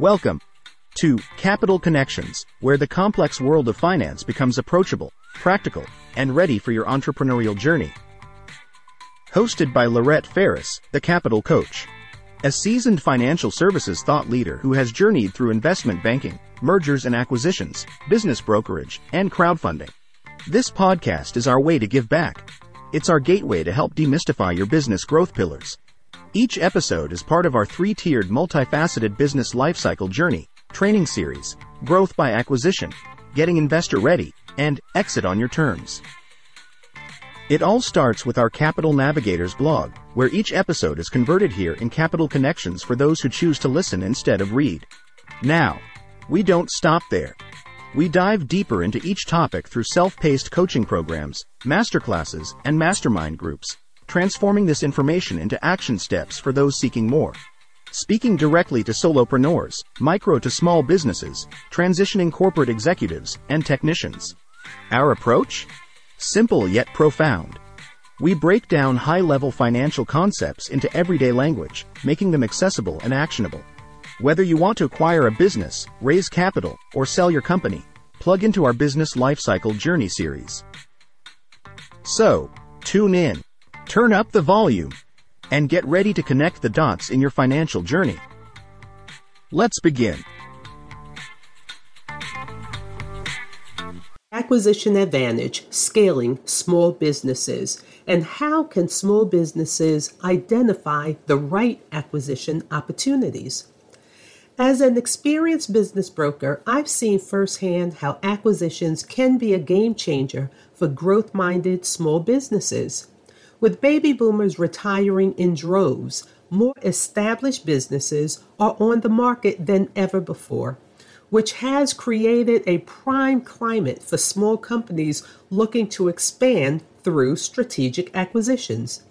Welcome to Capital Connections, where the complex world of finance becomes approachable, practical, and ready for your entrepreneurial journey. Hosted by Lorette Ferris, the Capital Coach. A seasoned financial services thought leader who has journeyed through investment banking, mergers and acquisitions, business brokerage, and crowdfunding. This podcast is our way to give back. It's our gateway to help demystify your business growth pillars. Each episode is part of our three-tiered multifaceted business lifecycle journey, training series, growth by acquisition, getting investor ready, and exit on your terms. It all starts with our Capital Navigators blog, where each episode is converted here in Capital Connections for those who choose to listen instead of read. Now, we don't stop there. We dive deeper into each topic through self-paced coaching programs, masterclasses, and mastermind groups, transforming this information into action steps for those seeking more. Speaking directly to solopreneurs, micro to small businesses, transitioning corporate executives, and technicians. Our approach? Simple yet profound. We break down high-level financial concepts into everyday language, making them accessible and actionable. Whether you want to acquire a business, raise capital, or sell your company, plug into our Business Lifecycle Journey series. So, tune in, turn up the volume, and get ready to connect the dots in your financial journey. Let's begin. Acquisition advantage, scaling small businesses, and how can small businesses identify the right acquisition opportunities? As an experienced business broker, I've seen firsthand how acquisitions can be a game changer for growth minded small businesses. With baby boomers retiring in droves, more established businesses are on the market than ever before, which has created a prime climate for small companies looking to expand through strategic acquisitions.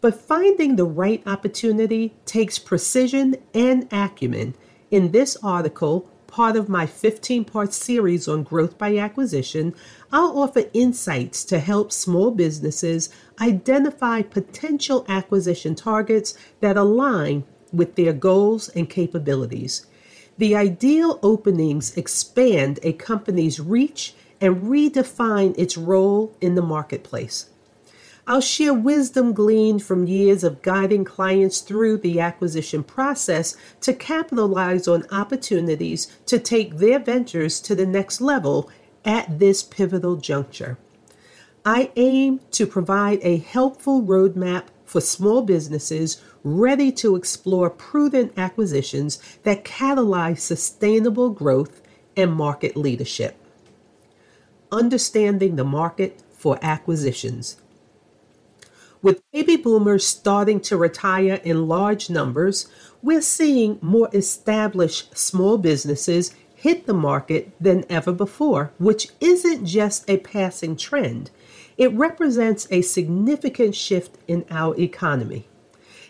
But finding the right opportunity takes precision and acumen in this article, part of my 15 part series on growth by acquisition, I'll offer insights to help small businesses identify potential acquisition targets that align with their goals and capabilities. The ideal openings expand a company's reach and redefine its role in the marketplace. I'll share wisdom gleaned from years of guiding clients through the acquisition process to capitalize on opportunities to take their ventures to the next level at this pivotal juncture. I aim to provide a helpful roadmap for small businesses ready to explore prudent acquisitions that catalyze sustainable growth and market leadership. Understanding the market for acquisitions. With baby boomers starting to retire in large numbers, we're seeing more established small businesses hit the market than ever before, which isn't just a passing trend. It represents a significant shift in our economy.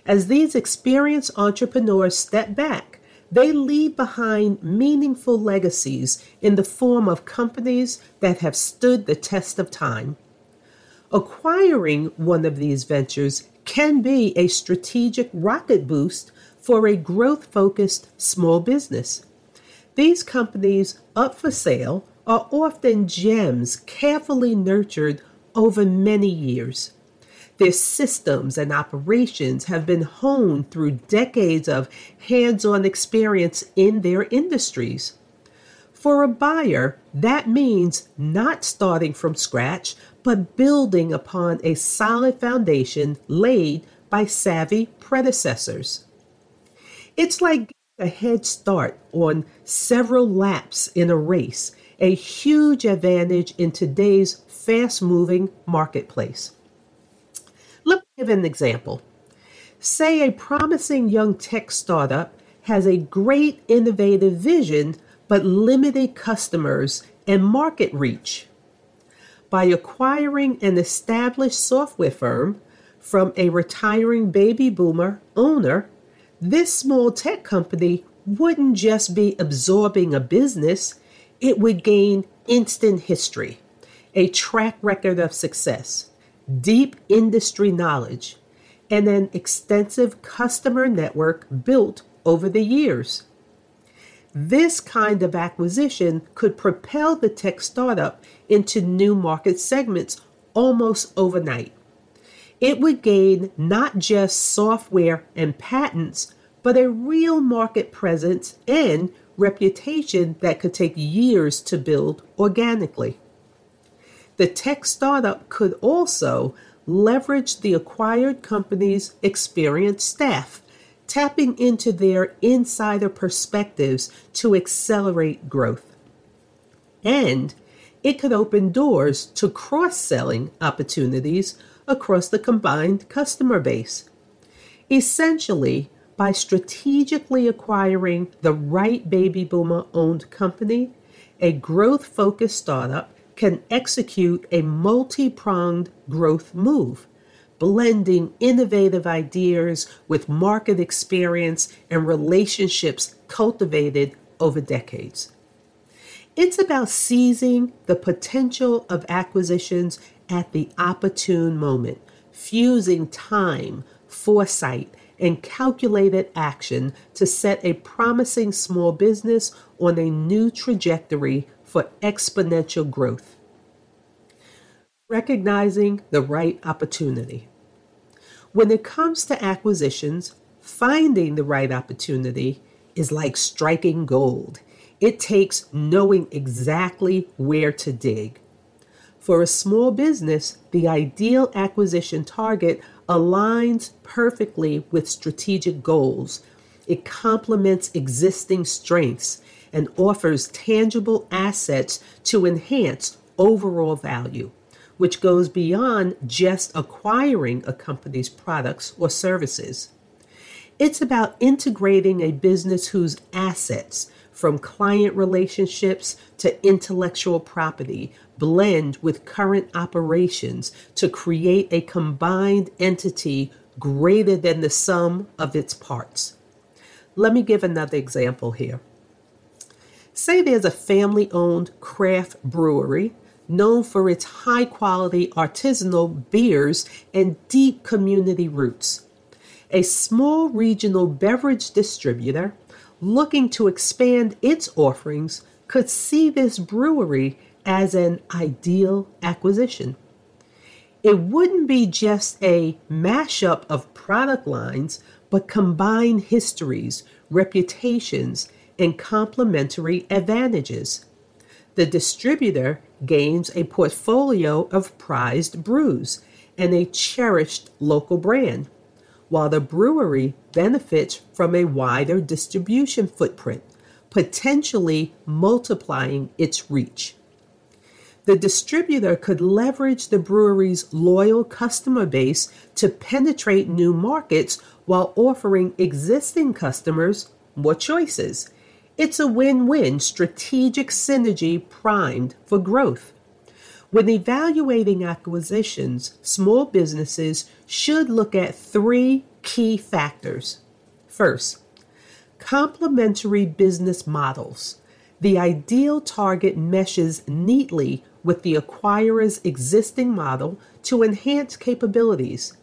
As these experienced entrepreneurs step back, they leave behind meaningful legacies in the form of companies that have stood the test of time. Acquiring one of these ventures can be a strategic rocket boost for a growth focused small business. These companies up for sale are often gems carefully nurtured over many years. Their systems and operations have been honed through decades of hands on experience in their industries. For a buyer, that means not starting from scratch, but building upon a solid foundation laid by savvy predecessors. It's like a head start on several laps in a race, a huge advantage in today's fast moving marketplace. Let me give an example. Say a promising young tech startup has a great innovative vision but limited customers and market reach by acquiring an established software firm from a retiring baby boomer owner, this small tech company wouldn't just be absorbing a business, it would gain instant history, a track record of success, deep industry knowledge, and an extensive customer network built over the years. This kind of acquisition could propel the tech startup into new market segments almost overnight. It would gain not just software and patents, but a real market presence and reputation that could take years to build organically. The tech startup could also leverage the acquired company's experienced staff, tapping into their insider perspectives to accelerate growth. And it could open doors to cross selling opportunities across the combined customer base. Essentially, by strategically acquiring the right baby boomer owned company, a growth focused startup can execute a multi pronged growth move, blending innovative ideas with market experience and relationships cultivated over decades. It's about seizing the potential of acquisitions at the opportune moment, fusing time, foresight, and calculated action to set a promising small business on a new trajectory for exponential growth. Recognizing the right opportunity. When it comes to acquisitions, finding the right opportunity is like striking gold. It takes knowing exactly where to dig. For a small business, the ideal acquisition target aligns perfectly with strategic goals. It complements existing strengths and offers tangible assets to enhance overall value, which goes beyond just acquiring a company's products or services. It's about integrating a business whose assets, from client relationships to intellectual property, blend with current operations to create a combined entity greater than the sum of its parts. Let me give another example here. Say there's a family owned craft brewery known for its high quality artisanal beers and deep community roots. A small regional beverage distributor looking to expand its offerings could see this brewery as an ideal acquisition. It wouldn't be just a mashup of product lines, but combine histories, reputations, and complementary advantages. The distributor gains a portfolio of prized brews and a cherished local brand, while the brewery benefits from a wider distribution footprint, potentially multiplying its reach. The distributor could leverage the brewery's loyal customer base to penetrate new markets while offering existing customers more choices it's a win win strategic synergy primed for growth. When evaluating acquisitions, small businesses should look at three key factors. First, complementary business models. The ideal target meshes neatly with the acquirer's existing model to enhance capabilities.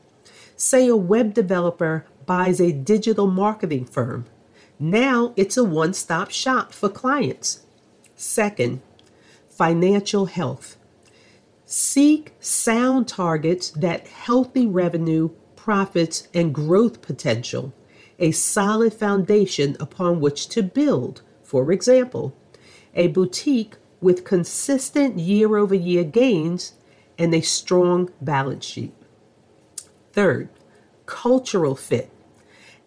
Say a web developer buys a digital marketing firm. Now it's a one stop shop for clients. Second, financial health. Seek sound targets that healthy revenue, profits, and growth potential, a solid foundation upon which to build. For example, a boutique with consistent year over year gains and a strong balance sheet. Third, cultural fit.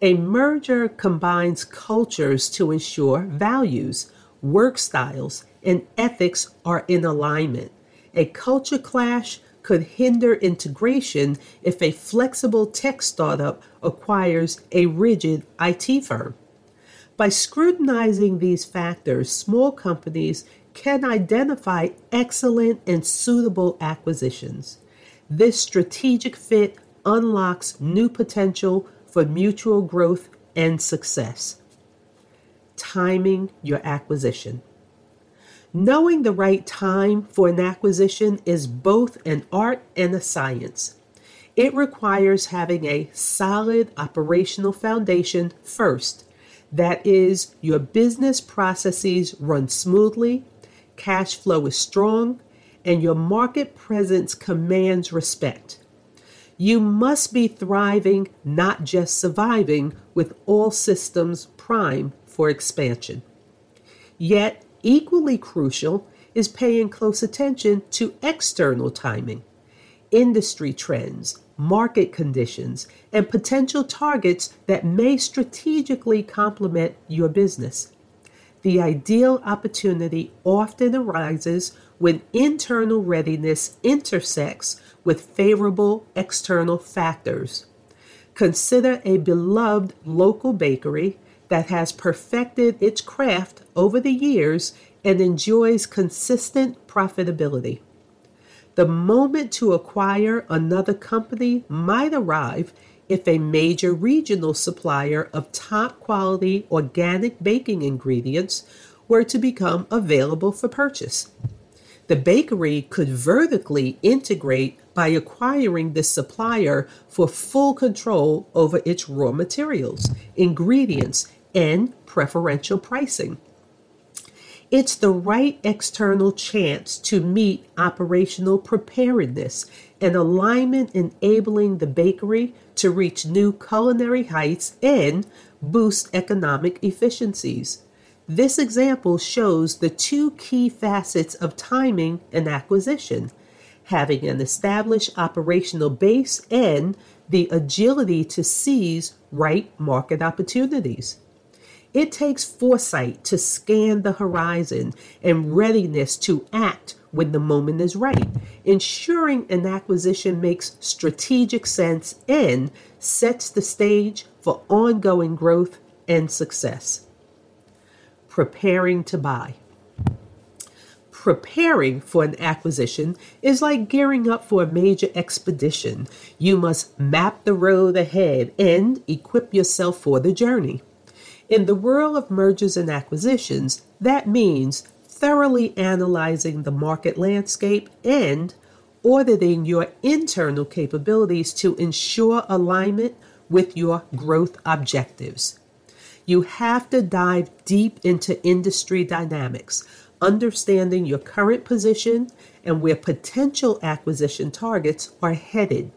A merger combines cultures to ensure values, work styles, and ethics are in alignment. A culture clash could hinder integration if a flexible tech startup acquires a rigid IT firm. By scrutinizing these factors, small companies can identify excellent and suitable acquisitions. This strategic fit unlocks new potential for mutual growth and success. Timing your acquisition. Knowing the right time for an acquisition is both an art and a science. It requires having a solid operational foundation first, That is, your business processes run smoothly, cash flow is strong, and your market presence commands respect. You must be thriving, not just surviving, with all systems prime for expansion. Yet, equally crucial is paying close attention to external timing, industry trends, market conditions, and potential targets that may strategically complement your business. The ideal opportunity often arises when internal readiness intersects with favorable external factors. Consider a beloved local bakery that has perfected its craft over the years and enjoys consistent profitability. The moment to acquire another company might arrive if a major regional supplier of top quality organic baking ingredients were to become available for purchase. The bakery could vertically integrate by acquiring this supplier for full control over its raw materials, ingredients, and preferential pricing. It's the right external chance to meet operational preparedness and alignment enabling the bakery to reach new culinary heights and boost economic efficiencies. This example shows the two key facets of timing and acquisition having an established operational base and the agility to seize right market opportunities. It takes foresight to scan the horizon and readiness to act when the moment is right, ensuring an acquisition makes strategic sense and sets the stage for ongoing growth and success. Preparing to buy. Preparing for an acquisition is like gearing up for a major expedition. You must map the road ahead and equip yourself for the journey. In the world of mergers and acquisitions, that means thoroughly analyzing the market landscape and auditing your internal capabilities to ensure alignment with your growth objectives. You have to dive deep into industry dynamics, understanding your current position and where potential acquisition targets are headed.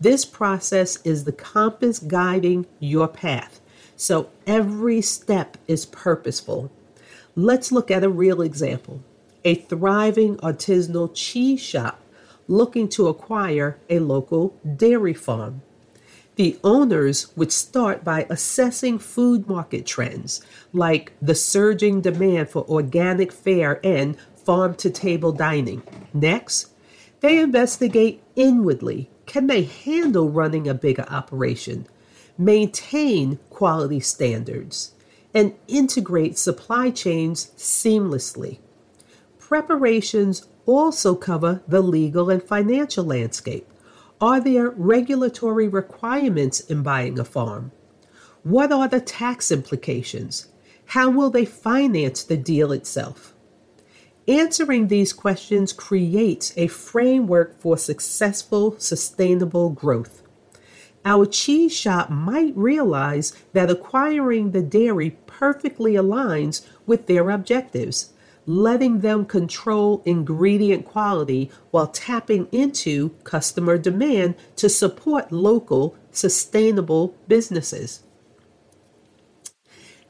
This process is the compass guiding your path so every step is purposeful. Let's look at a real example a thriving artisanal cheese shop looking to acquire a local dairy farm. The owners would start by assessing food market trends, like the surging demand for organic fare and farm to table dining. Next, they investigate inwardly can they handle running a bigger operation? maintain quality standards, and integrate supply chains seamlessly. Preparations also cover the legal and financial landscape. Are there regulatory requirements in buying a farm? What are the tax implications? How will they finance the deal itself? Answering these questions creates a framework for successful, sustainable growth our cheese shop might realize that acquiring the dairy perfectly aligns with their objectives, letting them control ingredient quality while tapping into customer demand to support local, sustainable businesses.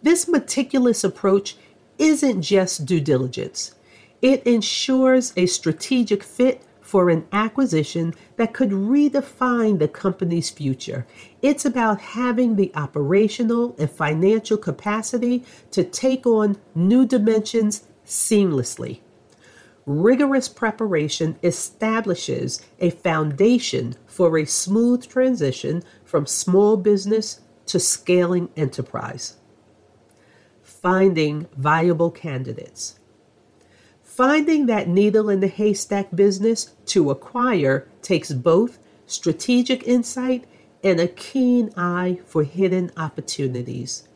This meticulous approach isn't just due diligence. It ensures a strategic fit for an acquisition that could redefine the company's future. It's about having the operational and financial capacity to take on new dimensions seamlessly. Rigorous preparation establishes a foundation for a smooth transition from small business to scaling enterprise. Finding viable candidates. Finding that needle in the haystack business to acquire takes both strategic insight and a keen eye for hidden opportunities.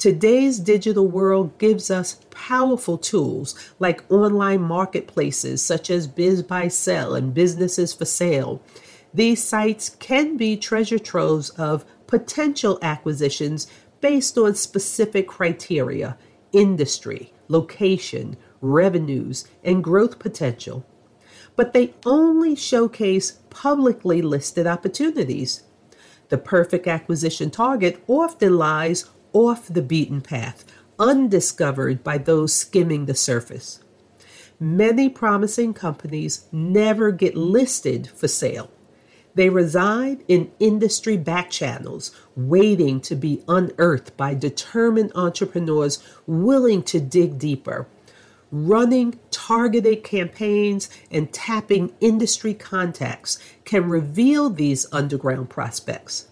Today's digital world gives us powerful tools like online marketplaces such as BizBuySell and Businesses for Sale. These sites can be treasure troves of potential acquisitions based on specific criteria industry, location, revenues, and growth potential. But they only showcase publicly listed opportunities. The perfect acquisition target often lies off the beaten path, undiscovered by those skimming the surface. Many promising companies never get listed for sale. They reside in industry back channels, waiting to be unearthed by determined entrepreneurs willing to dig deeper. Running targeted campaigns and tapping industry contacts can reveal these underground prospects.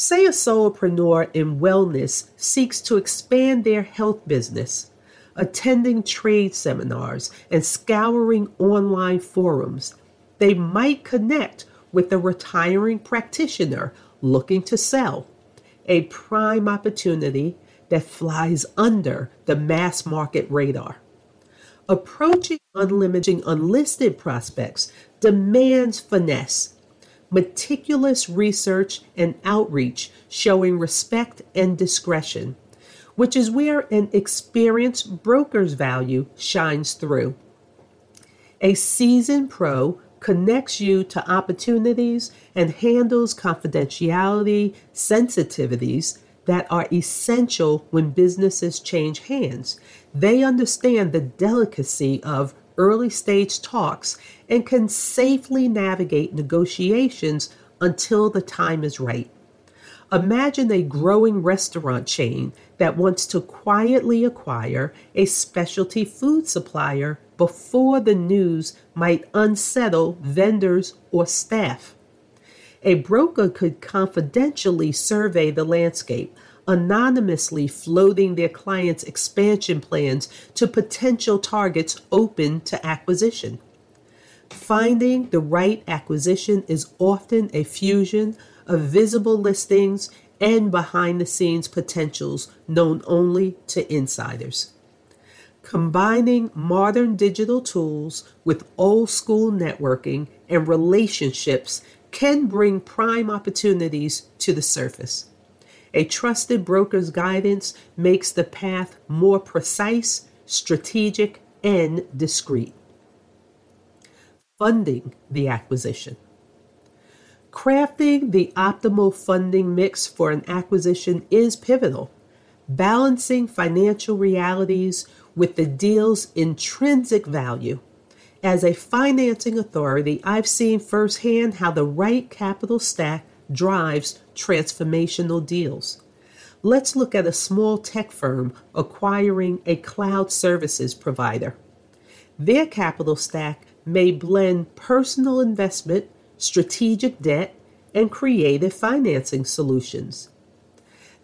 Say a solopreneur in wellness seeks to expand their health business attending trade seminars, and scouring online forums. They might connect with a retiring practitioner looking to sell, a prime opportunity that flies under the mass market radar. Approaching unlimited unlisted prospects demands finesse, meticulous research and outreach showing respect and discretion which is where an experienced broker's value shines through. A seasoned pro connects you to opportunities and handles confidentiality sensitivities that are essential when businesses change hands. They understand the delicacy of early stage talks and can safely navigate negotiations until the time is right. Imagine a growing restaurant chain that wants to quietly acquire a specialty food supplier before the news might unsettle vendors or staff. A broker could confidentially survey the landscape, anonymously floating their clients' expansion plans to potential targets open to acquisition. Finding the right acquisition is often a fusion of visible listings and behind the scenes potentials known only to insiders. Combining modern digital tools with old school networking and relationships can bring prime opportunities to the surface. A trusted broker's guidance makes the path more precise, strategic, and discreet. Funding the acquisition. Crafting the optimal funding mix for an acquisition is pivotal. Balancing financial realities with the deal's intrinsic value. As a financing authority, I've seen firsthand how the right capital stack drives transformational deals. Let's look at a small tech firm acquiring a cloud services provider. Their capital stack may blend personal investment strategic debt, and creative financing solutions.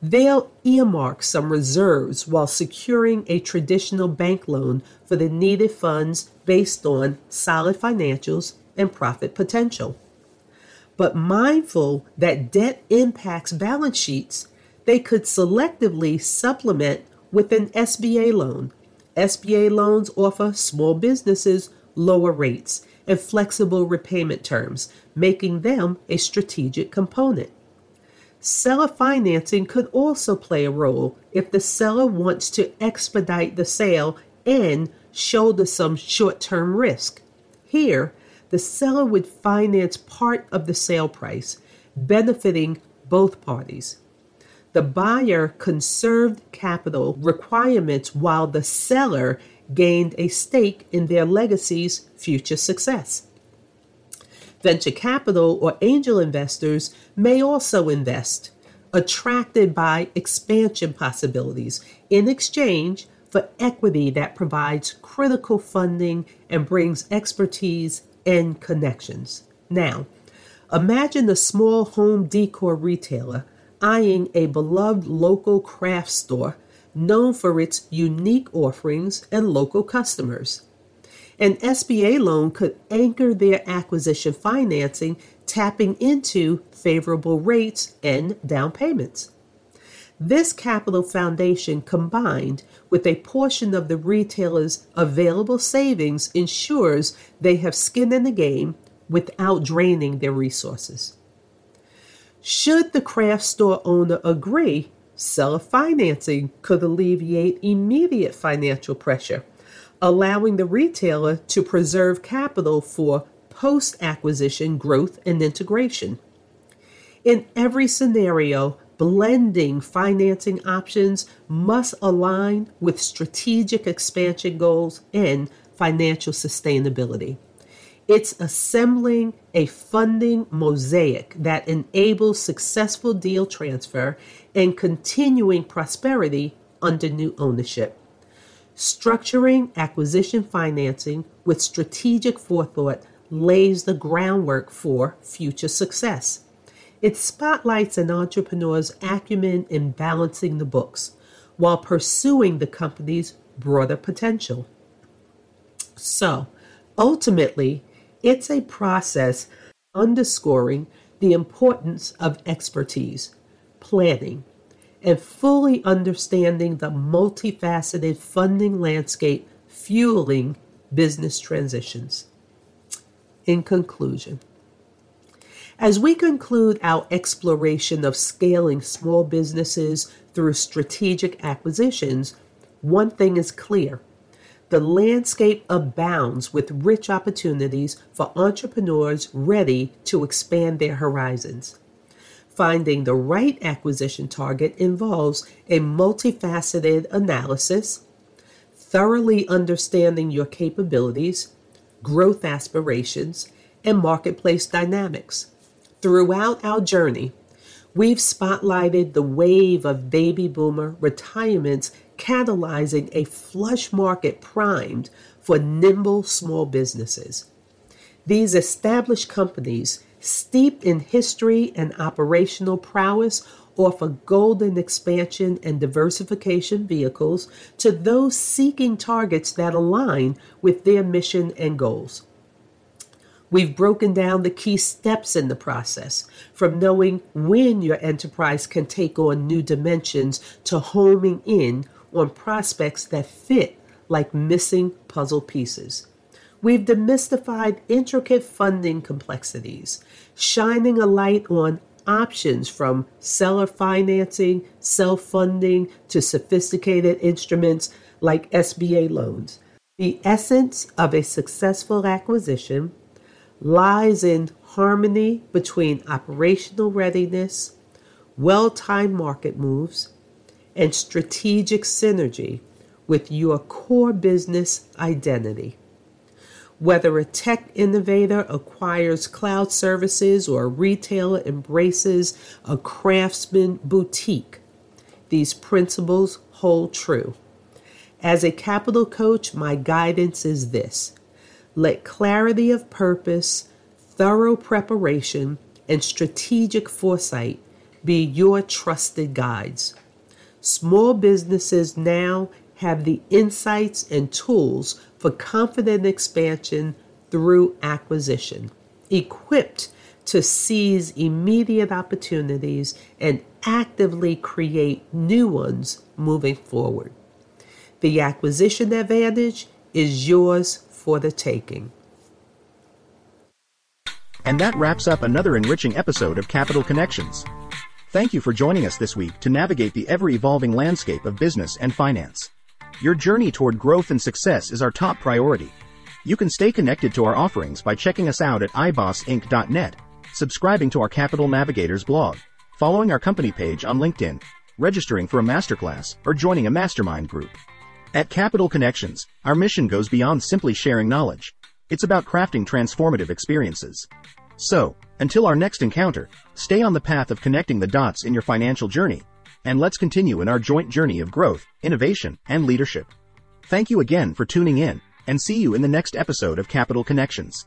They'll earmark some reserves while securing a traditional bank loan for the needed funds based on solid financials and profit potential. But mindful that debt impacts balance sheets, they could selectively supplement with an SBA loan. SBA loans offer small businesses lower rates and flexible repayment terms, making them a strategic component. Seller financing could also play a role if the seller wants to expedite the sale and shoulder some short term risk. Here, the seller would finance part of the sale price, benefiting both parties. The buyer conserved capital requirements while the seller gained a stake in their legacy's future success. Venture capital or angel investors may also invest, attracted by expansion possibilities in exchange for equity that provides critical funding and brings expertise and connections. Now, imagine a small home decor retailer eyeing a beloved local craft store known for its unique offerings and local customers. An SBA loan could anchor their acquisition financing, tapping into favorable rates and down payments. This capital foundation combined with a portion of the retailer's available savings ensures they have skin in the game without draining their resources. Should the craft store owner agree, Seller financing could alleviate immediate financial pressure, allowing the retailer to preserve capital for post acquisition growth and integration. In every scenario, blending financing options must align with strategic expansion goals and financial sustainability. It's assembling a funding mosaic that enables successful deal transfer and continuing prosperity under new ownership. Structuring acquisition financing with strategic forethought lays the groundwork for future success. It spotlights an entrepreneur's acumen in balancing the books while pursuing the company's broader potential. So, ultimately, it's a process underscoring the importance of expertise, planning, and fully understanding the multifaceted funding landscape fueling business transitions. In conclusion, as we conclude our exploration of scaling small businesses through strategic acquisitions, one thing is clear the landscape abounds with rich opportunities for entrepreneurs ready to expand their horizons. Finding the right acquisition target involves a multifaceted analysis, thoroughly understanding your capabilities, growth aspirations, and marketplace dynamics. Throughout our journey, we've spotlighted the wave of baby boomer retirements catalyzing a flush market primed for nimble small businesses. These established companies, steeped in history and operational prowess, offer golden expansion and diversification vehicles to those seeking targets that align with their mission and goals. We've broken down the key steps in the process from knowing when your enterprise can take on new dimensions to homing in on prospects that fit like missing puzzle pieces. We've demystified intricate funding complexities, shining a light on options from seller financing, self funding, to sophisticated instruments like SBA loans. The essence of a successful acquisition lies in harmony between operational readiness, well timed market moves, and strategic synergy with your core business identity. Whether a tech innovator acquires cloud services or a retailer embraces a craftsman boutique, these principles hold true. As a capital coach, my guidance is this let clarity of purpose, thorough preparation, and strategic foresight be your trusted guides. Small businesses now have the insights and tools for confident expansion through acquisition, equipped to seize immediate opportunities and actively create new ones moving forward. The acquisition advantage is yours for the taking. And that wraps up another enriching episode of Capital Connections. Thank you for joining us this week to navigate the ever evolving landscape of business and finance. Your journey toward growth and success is our top priority. You can stay connected to our offerings by checking us out at ibossinc.net, subscribing to our Capital Navigators blog, following our company page on LinkedIn, registering for a masterclass, or joining a mastermind group. At Capital Connections, our mission goes beyond simply sharing knowledge. It's about crafting transformative experiences. So, until our next encounter, stay on the path of connecting the dots in your financial journey, and let's continue in our joint journey of growth, innovation, and leadership. Thank you again for tuning in, and see you in the next episode of Capital Connections.